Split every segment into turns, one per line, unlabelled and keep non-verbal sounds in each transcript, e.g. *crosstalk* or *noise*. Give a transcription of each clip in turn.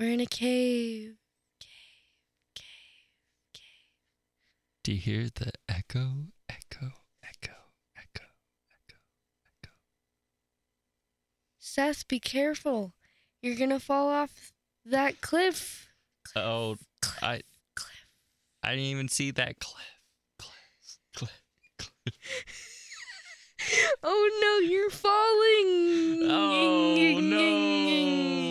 We're in a cave.
Do you hear the echo, echo, echo, echo, echo, echo?
Seth, be careful. You're gonna fall off that cliff.
Oh,
Cliff,
I
cliff.
I didn't even see that cliff, cliff, cliff, cliff. *laughs*
Oh no, you're falling.
Oh no!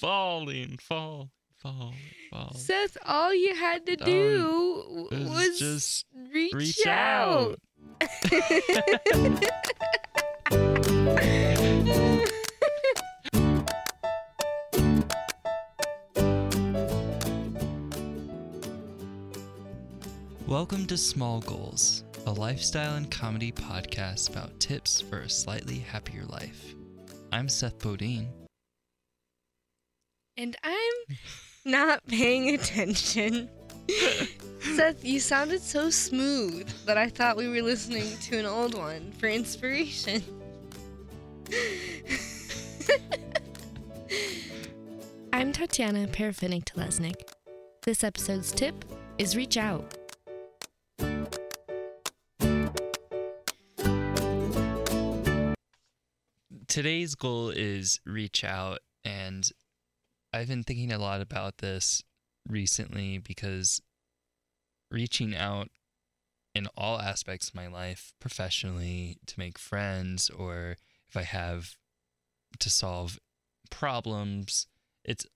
Falling, fall, fall, fall.
Seth, all you had to do
It was
was
just
reach,
reach
out.
out. Welcome to Small Goals, a lifestyle and comedy podcast about tips for a slightly happier life. I'm Seth Bodine.
And I'm not paying attention. *laughs* Seth, you sounded so smooth that I thought we were listening to an old one for inspiration. *laughs* I'm Tatiana Parafinik Telesnik. This episode's tip is reach out.
Today's goal is reach out, and I've been thinking a lot about this recently because reaching out in all aspects of my life, professionally, to make friends, or if I have to solve problems, it's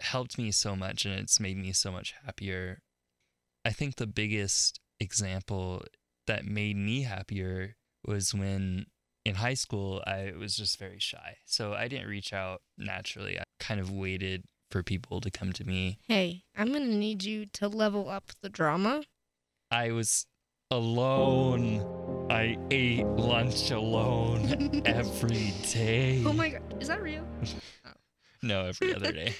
helped me so much and it's made me so much happier. I think the biggest example that made me happier was when in high school I was just very shy. So I didn't reach out naturally. I kind of waited for people to come to me.
Hey, I'm gonna need you to level up the drama.
I was alone. I ate lunch alone *laughs* every day.
Oh my god, is that real? *laughs*
No, every other day.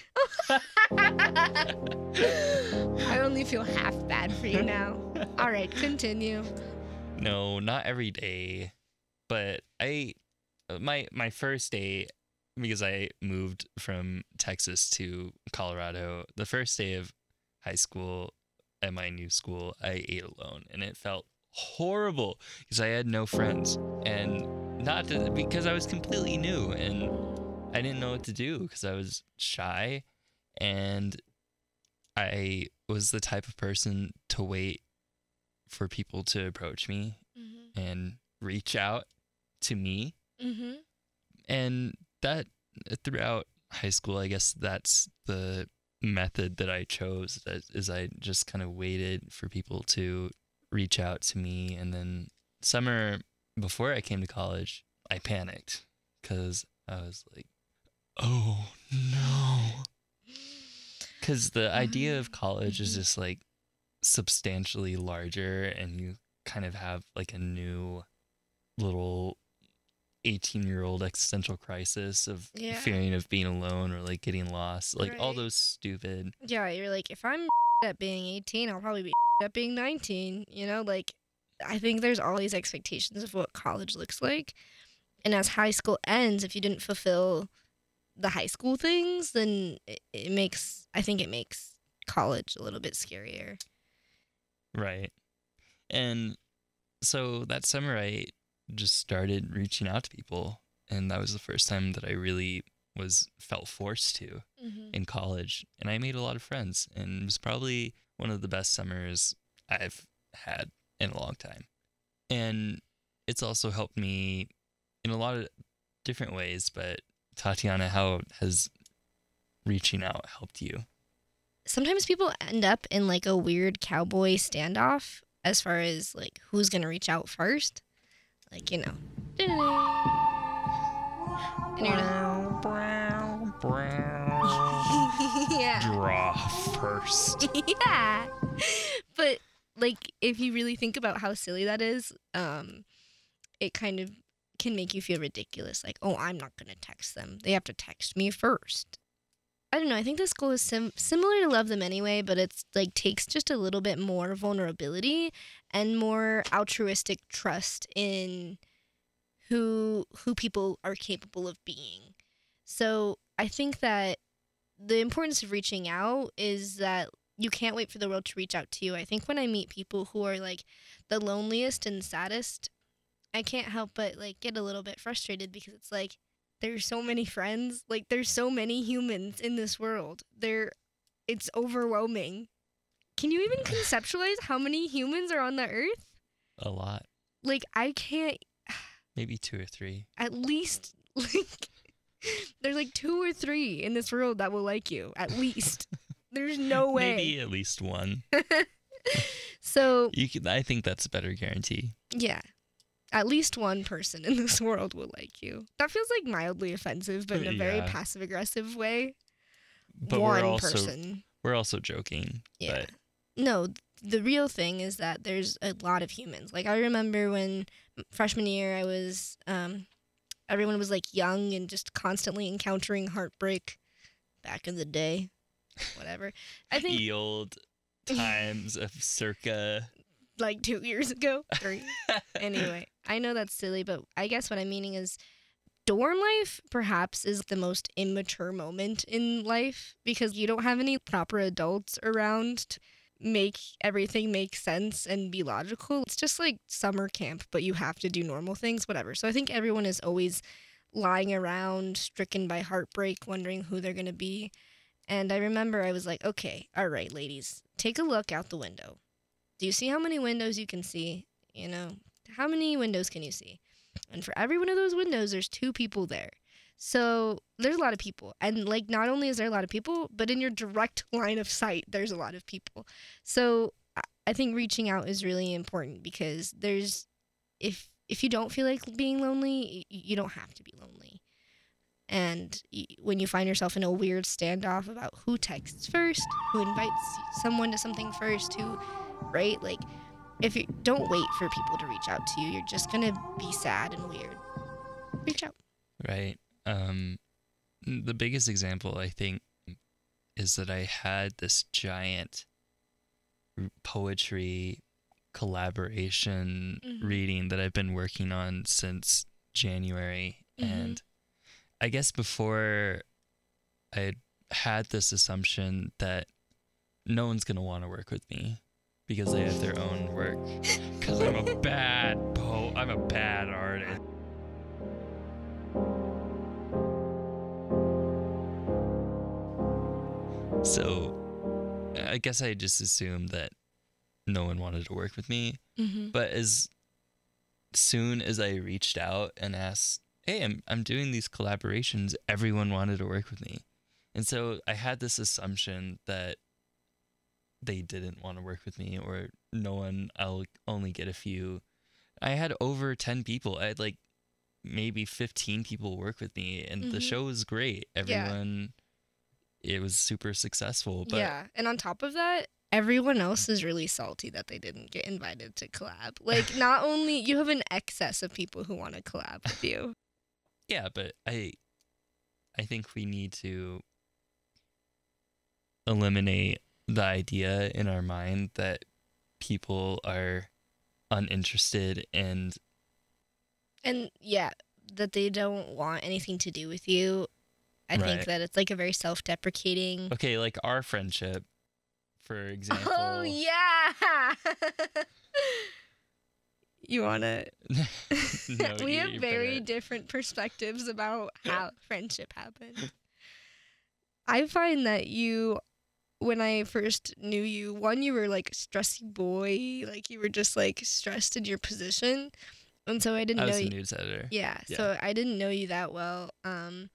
*laughs*
I only feel half bad for you now. All right, continue.
No, not every day. But I my my first day because I moved from Texas to Colorado, the first day of high school at my new school, I ate alone and it felt horrible because I had no friends and not to, because I was completely new and I didn't know what to do because I was shy and I was the type of person to wait for people to approach me
Mm-hmm.
and reach out to me
Mm-hmm.
and that throughout high school i guess that's the method that i chose that is i just kind of waited for people to reach out to me and then summer before i came to college i panicked because i was like oh no *gasps* because the idea of college is
Mhm.
just like substantially larger and you kind of have like a new little 18 year old existential crisis of
Yeah.
fearing of being alone or like getting lost like all those stupid
Yeah, you're like, if I'm *laughs* at being 18, I'll probably be *laughs* at being 19. You know, like, I think there's all these expectations of what college looks like. And as high school ends, if you didn't fulfill the high school things, then it, it makes, I think it makes college a little bit scarier.
right and so that summer i just started reaching out to people and that was the first time that i really was felt forced to
Mm-hmm.
in college and I made a lot of friends and it was probably one of the best summers I've had in a long time. And it's also helped me in a lot of different ways, but Tatiana, how has reaching out helped you?
Sometimes people end up in like a weird cowboy standoff as far as like who's going to reach out first. Like, you know. And you're *laughs* yeah.
Draw first. *laughs*
yeah. But like if you really think about how silly that is, um it kind of can make you feel ridiculous like, "Oh, I'm not going to text them. They have to text me first. I don't know. I think this goal is sim- similar to love them anyway, but it's like takes just a little bit more vulnerability and more altruistic trust in who who people are capable of being. So, I think that the importance of reaching out is that you can't wait for the world to reach out to you. I think when I meet people who are like the loneliest and saddest, I can't help but like get a little bit frustrated because it's like there's so many friends, like there's so many humans in this world. There it's overwhelming. Can you even conceptualize how many humans are on the earth?
A lot.
Like I can't *sighs*
Maybe two or three.
at least *laughs* like there's like two or three in this world that will like you at least *laughs* there's no way
Maybe at least one. *laughs*
so
You could, I think that's a better guarantee.
yeah at least one person in this world will like you. That feels like mildly offensive but in a very
Yeah.
passive aggressive way.
But
one
we're also
person.
we're also joking.
yeah.
But
no the real thing is that there's a lot of humans. Like i remember when freshman year i was um everyone was like young and just constantly encountering heartbreak back in the day. Whatever. I think *laughs*
the old *laughs* times of circa
like two years ago. Three. *laughs* Anyway i know that's silly but i guess what i'm meaning is dorm life perhaps is the most immature moment in life because you don't have any proper adults around to make everything make sense and be logical. It's just like summer camp but you have to do normal things whatever. So i think everyone is always lying around stricken by heartbreak wondering who they're going to be. And i remember i was like okay all right ladies take a look out the window do you see how many windows you can see? You know, how many windows can you see? And for every one of those windows, there's two people there. So there's a lot of people. And like, not only is there a lot of people, but in your direct *laughs* line of sight, there's a lot of people. So I- think reaching out is really important because there's, if, if you don't feel like being lonely, you don't have to be lonely. And when you find yourself in a weird standoff about who texts first, who invites someone to something first, who right? Like, if you don't wait for people to reach out to you, you're just gonna be sad and weird. Reach out.
right? Um, the biggest example I think is that I had this giant poetry collaboration
Mhm.
reading that I've been working on since January,
Mhm.
and I guess before I had had this assumption that no one's gonna want to work with me because they have their own work. Because I'm a bad po, I'm a bad artist. So, I guess I just assumed that no one wanted to work with me.
Mm-hmm.
But as soon as I reached out and asked, "Hey, I'm I'm doing these collaborations," everyone wanted to work with me, and so I had this assumption that they didn't want to work with me, or no one. I'll only get a few. I had over ten people. I had like maybe fifteen people work with me, and the
Mhm.
show was great.
Yeah.
Everyone. It was super successful, but
yeah, and on top of that, everyone else is really salty that they didn't get invited to collab. *laughs* Like, not only you have an excess of people who want to collab with you.
yeah but i i think we need to eliminate the idea in our mind that people are uninterested and
And yeah, that they don't want anything to do with you. I think that it's like a very self-deprecating.
okay like our friendship for example
Oh yeah. *laughs* you want to *laughs*
No, *laughs*
we
you-
have very
better-
different perspectives about how friendship happened. I find that you, when I first knew you, one, you were like a stressy boy, like you were just like stressed in your position. And so I didn't
i
know
was
you.
news editor
Yeah,
Yeah.
so I didn't know you that well. Um,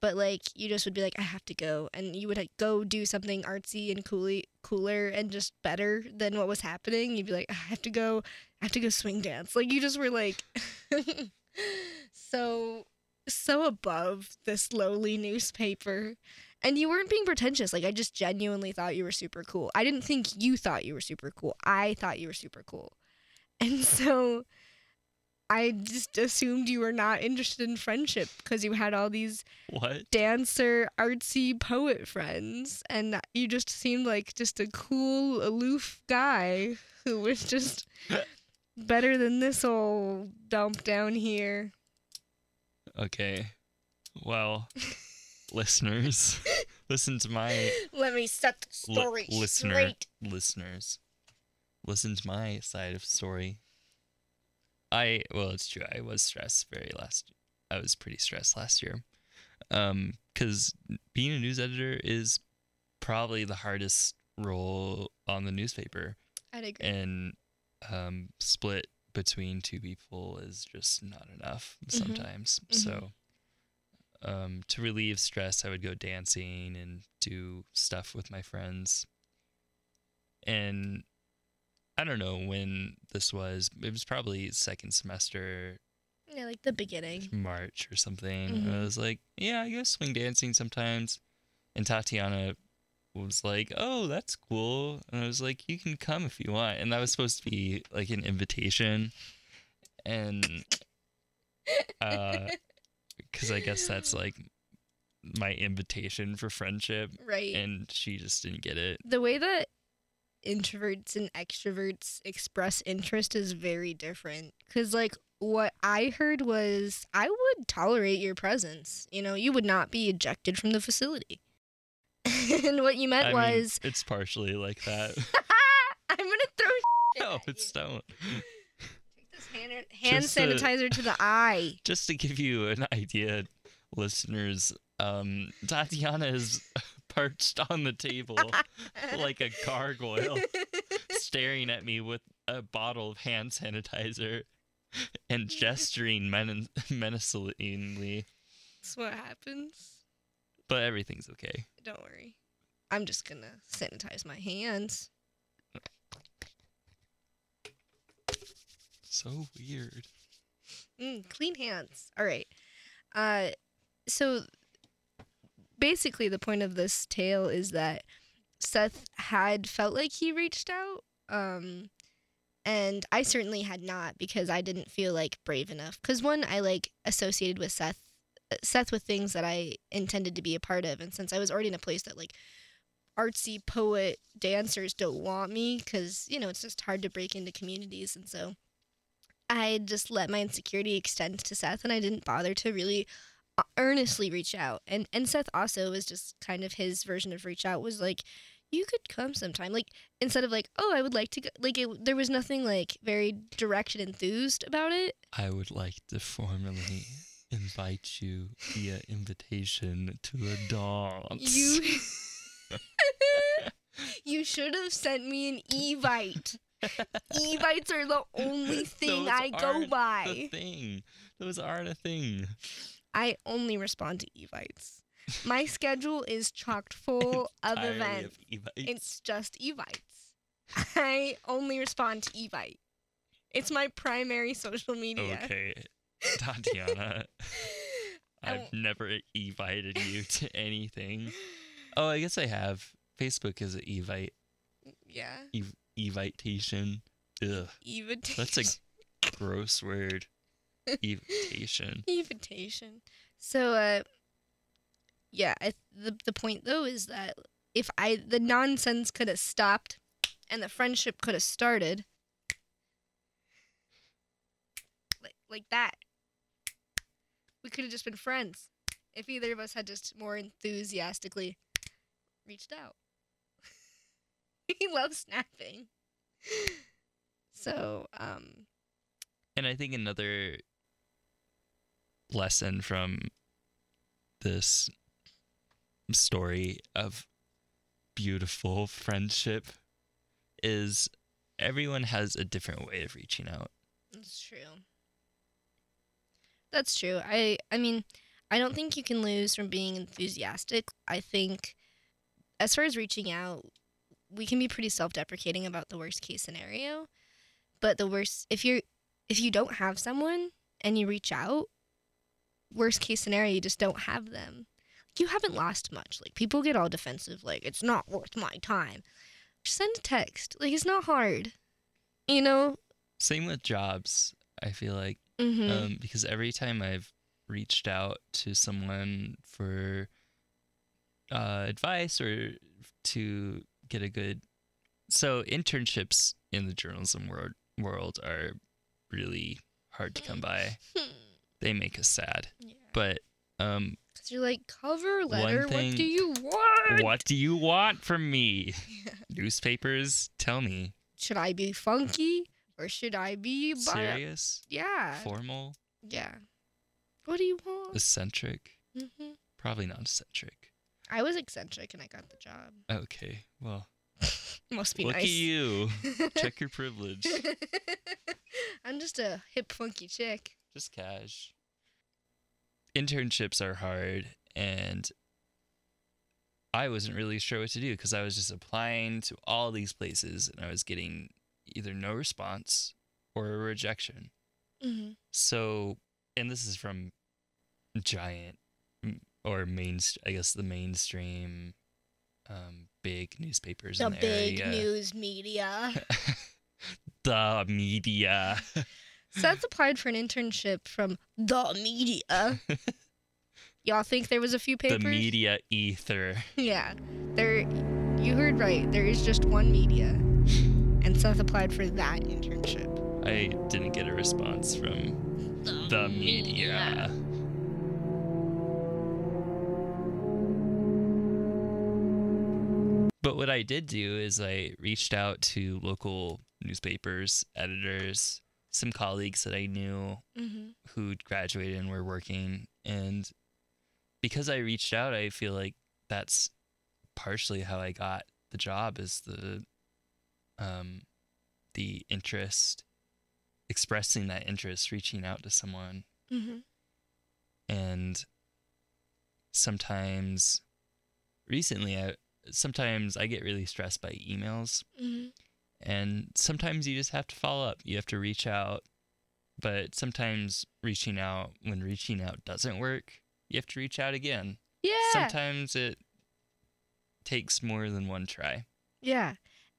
but like you just would be like, I have to go, and you would like, go do something artsy and coolly, cooler and just better than what was happening. You'd be like, I have to go, I have to go swing dance. Like you just were like, *laughs* so so above this lowly newspaper. And you weren't being pretentious. Like I just genuinely thought you were super cool. I didn't think you thought you were super cool. I thought you were super cool. *laughs* And so I just assumed you were not interested in friendship because you had all these
what
dancer, artsy poet friends, and you just seemed like just a cool, aloof guy who was just *laughs* better than this old dump down here.
okay well *laughs* listeners *laughs* listen to my
Let me set the
li-
story
listener
straight.
listeners. Listen to my side of the story. I well, it's true. I was stressed very last. I was pretty stressed last year, um, because being a news editor is probably the hardest role on the newspaper,
I'd agree.
and um, split between two people is just not enough
Mhm.
sometimes.
Mhm.
So, um, to relieve stress, I would go dancing and do stuff with my friends. And I don't know when this was. It was probably second semester,
yeah, like the beginning.
March or something. And I was like, yeah, I go swing dancing sometimes. And Tatiana was like, oh, that's cool. And I was like, you can come if you want. And that was supposed to be like an invitation. And uh, *laughs* because I guess that's like my invitation for friendship.
right.
And she just didn't get it.
the way that introverts and extroverts express interest is very different because like what i heard was i would tolerate your presence you know you would not be ejected from the facility *laughs* and what you meant
I mean,
was
it's partially like that. *laughs*
i'm gonna throw *laughs*
no, it's don't.
Hand,
Just,
sanitizer to the eye *laughs*
just to give you an idea, listeners, um, Tatiana is *laughs* perched on the table *laughs* like a gargoyle, staring at me with a bottle of hand sanitizer and gesturing men- menacingly.
that's what happens
But everything's okay.
don't worry i'm just gonna sanitize my hands
So weird.
Mm, clean hands. All right. Uh, so basically, the point of this tale is that Seth had felt like he reached out, um, and I certainly had not because I didn't feel like brave enough. Because one, I like associated with Seth, uh, Seth with things that I intended to be a part of, and since I was already in a place that like artsy poet dancers don't want me because you know it's just hard to break into communities and so I just let my insecurity extend to Seth and I didn't bother to really uh, earnestly reach out. And and Seth also was just kind of his version of reach out was like you could come sometime like instead of like oh I would like to go like it, there was nothing like very direct and enthused about it.
I would like to formally invite you via invitation to a dance.
You *laughs* *laughs* You should have sent me an Evite. *laughs* Evites are the only *laughs* thing
Those
I go
aren't the
by.
thing. Those aren't a thing.
I only respond to Evites. My *laughs* schedule is chocked full of events.
Evites.
It's just Evites. I only respond to Evite. It's my primary social media.
Okay, Tatiana. I've
oh.
never invited you to anything. Oh, I guess I have. Facebook is an evite
Yeah.
Evitation. Ugh,
Evitation.
that's a *laughs* gross word. Evitation. *laughs*
invitation. So, uh, yeah, I, the the point though is that if I the nonsense could have stopped, and the friendship could have started, like like that, we could have just been friends. If either of us had just more enthusiastically reached out. *laughs* he loves snapping. So, um,
And I think another lesson from this story of beautiful friendship is everyone has a different way of reaching out.
That's true. That's true. I I mean, I don't think you can lose from being enthusiastic. I think as far as reaching out, we can be pretty self-deprecating about the worst case scenario. But the worst if you're if you don't have someone and you reach out, worst case scenario you just don't have them. like You haven't lost much. Like people get all defensive like it's not worth my time. Just send a text. Like it's not hard. You know?
Same with jobs, I feel like.
Mhm.
um, because every time I've reached out to someone for uh, advice or to get a good, so internships in the journalism world world are really hard to come by. *laughs* They make us sad,
yeah.
but um,
Because you're like, cover letter, what do you want?
What do you want from me? *laughs* Newspapers, tell me.
Should I be funky or should I be bi-
Serious?
Yeah.
Formal?
Yeah. What do you want?
Eccentric?
hmm
Probably not eccentric.
I was eccentric and I got the job.
Okay, well, *laughs*
Must be
look
nice.
at you. *laughs* Check your privilege. *laughs*
I'm just a hip, funky chick.
Just cash. Internships are hard, and I wasn't really sure what to do because I was just applying to all these places and I was getting either no response or a rejection.
hmm
So, and this is from giant or main, I guess the mainstream, um, big newspapers
The
in the
big
area.
news media. *laughs*
the media.
Seth applied for an internship from the media. *laughs* Y'all think there was a few papers?
the media ether.
Yeah. There you heard right. There is just one media. And Seth applied for that internship.
I didn't get a response from the media. But what I did do is I reached out to local newspapers, editors, some colleagues that I knew
Mm-hmm.
who'd graduated and were working. And because I reached out, I feel like that's partially how I got the job is the um the interest expressing that interest, reaching out to someone
Mm-hmm.
and sometimes recently I sometimes I get really stressed by emails
Mm-hmm.
and sometimes you just have to follow up. You have to reach out. But sometimes reaching out when reaching out doesn't work, you have to reach out again.
Yeah.
Sometimes it takes more than one try.
Yeah.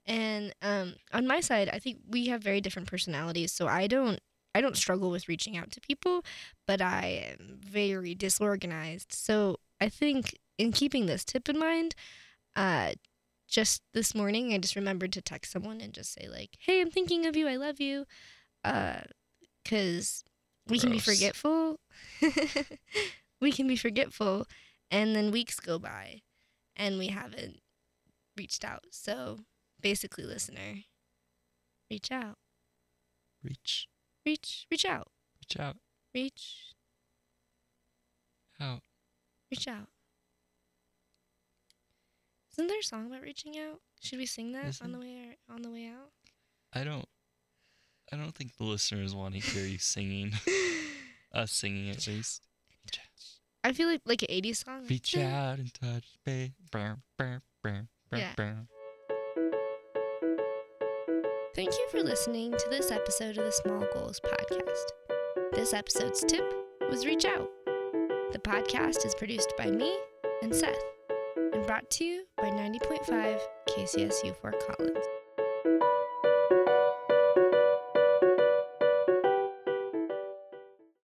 And um on my side, I think we have very different personalities, so I don't I don't struggle with reaching out to people, but I am very disorganized. So I think in keeping this tip in mind, uh just this morning I just remembered to text someone and just say like, "Hey, I'm thinking of you. I love you." Uh cuz we can be forgetful. *laughs* we can be forgetful and then weeks go by and we haven't reached out. So basically, listener, reach out,
Reach
reach, reach out,
reach out.
reach,
Out.
reach out. Isn't there a song about reaching out? Should we sing that on the way on the way out?
I don't I don't think the listeners want to hear you singing. *laughs* Us singing at least.
I feel like like an '80s song.
Reach out and touch brr,
Yeah. Thank you for listening to this episode of the Small Goals podcast. This episode's tip was reach out. The podcast is produced by me and Seth and brought to you by 90.5 KCSU Fort Collins.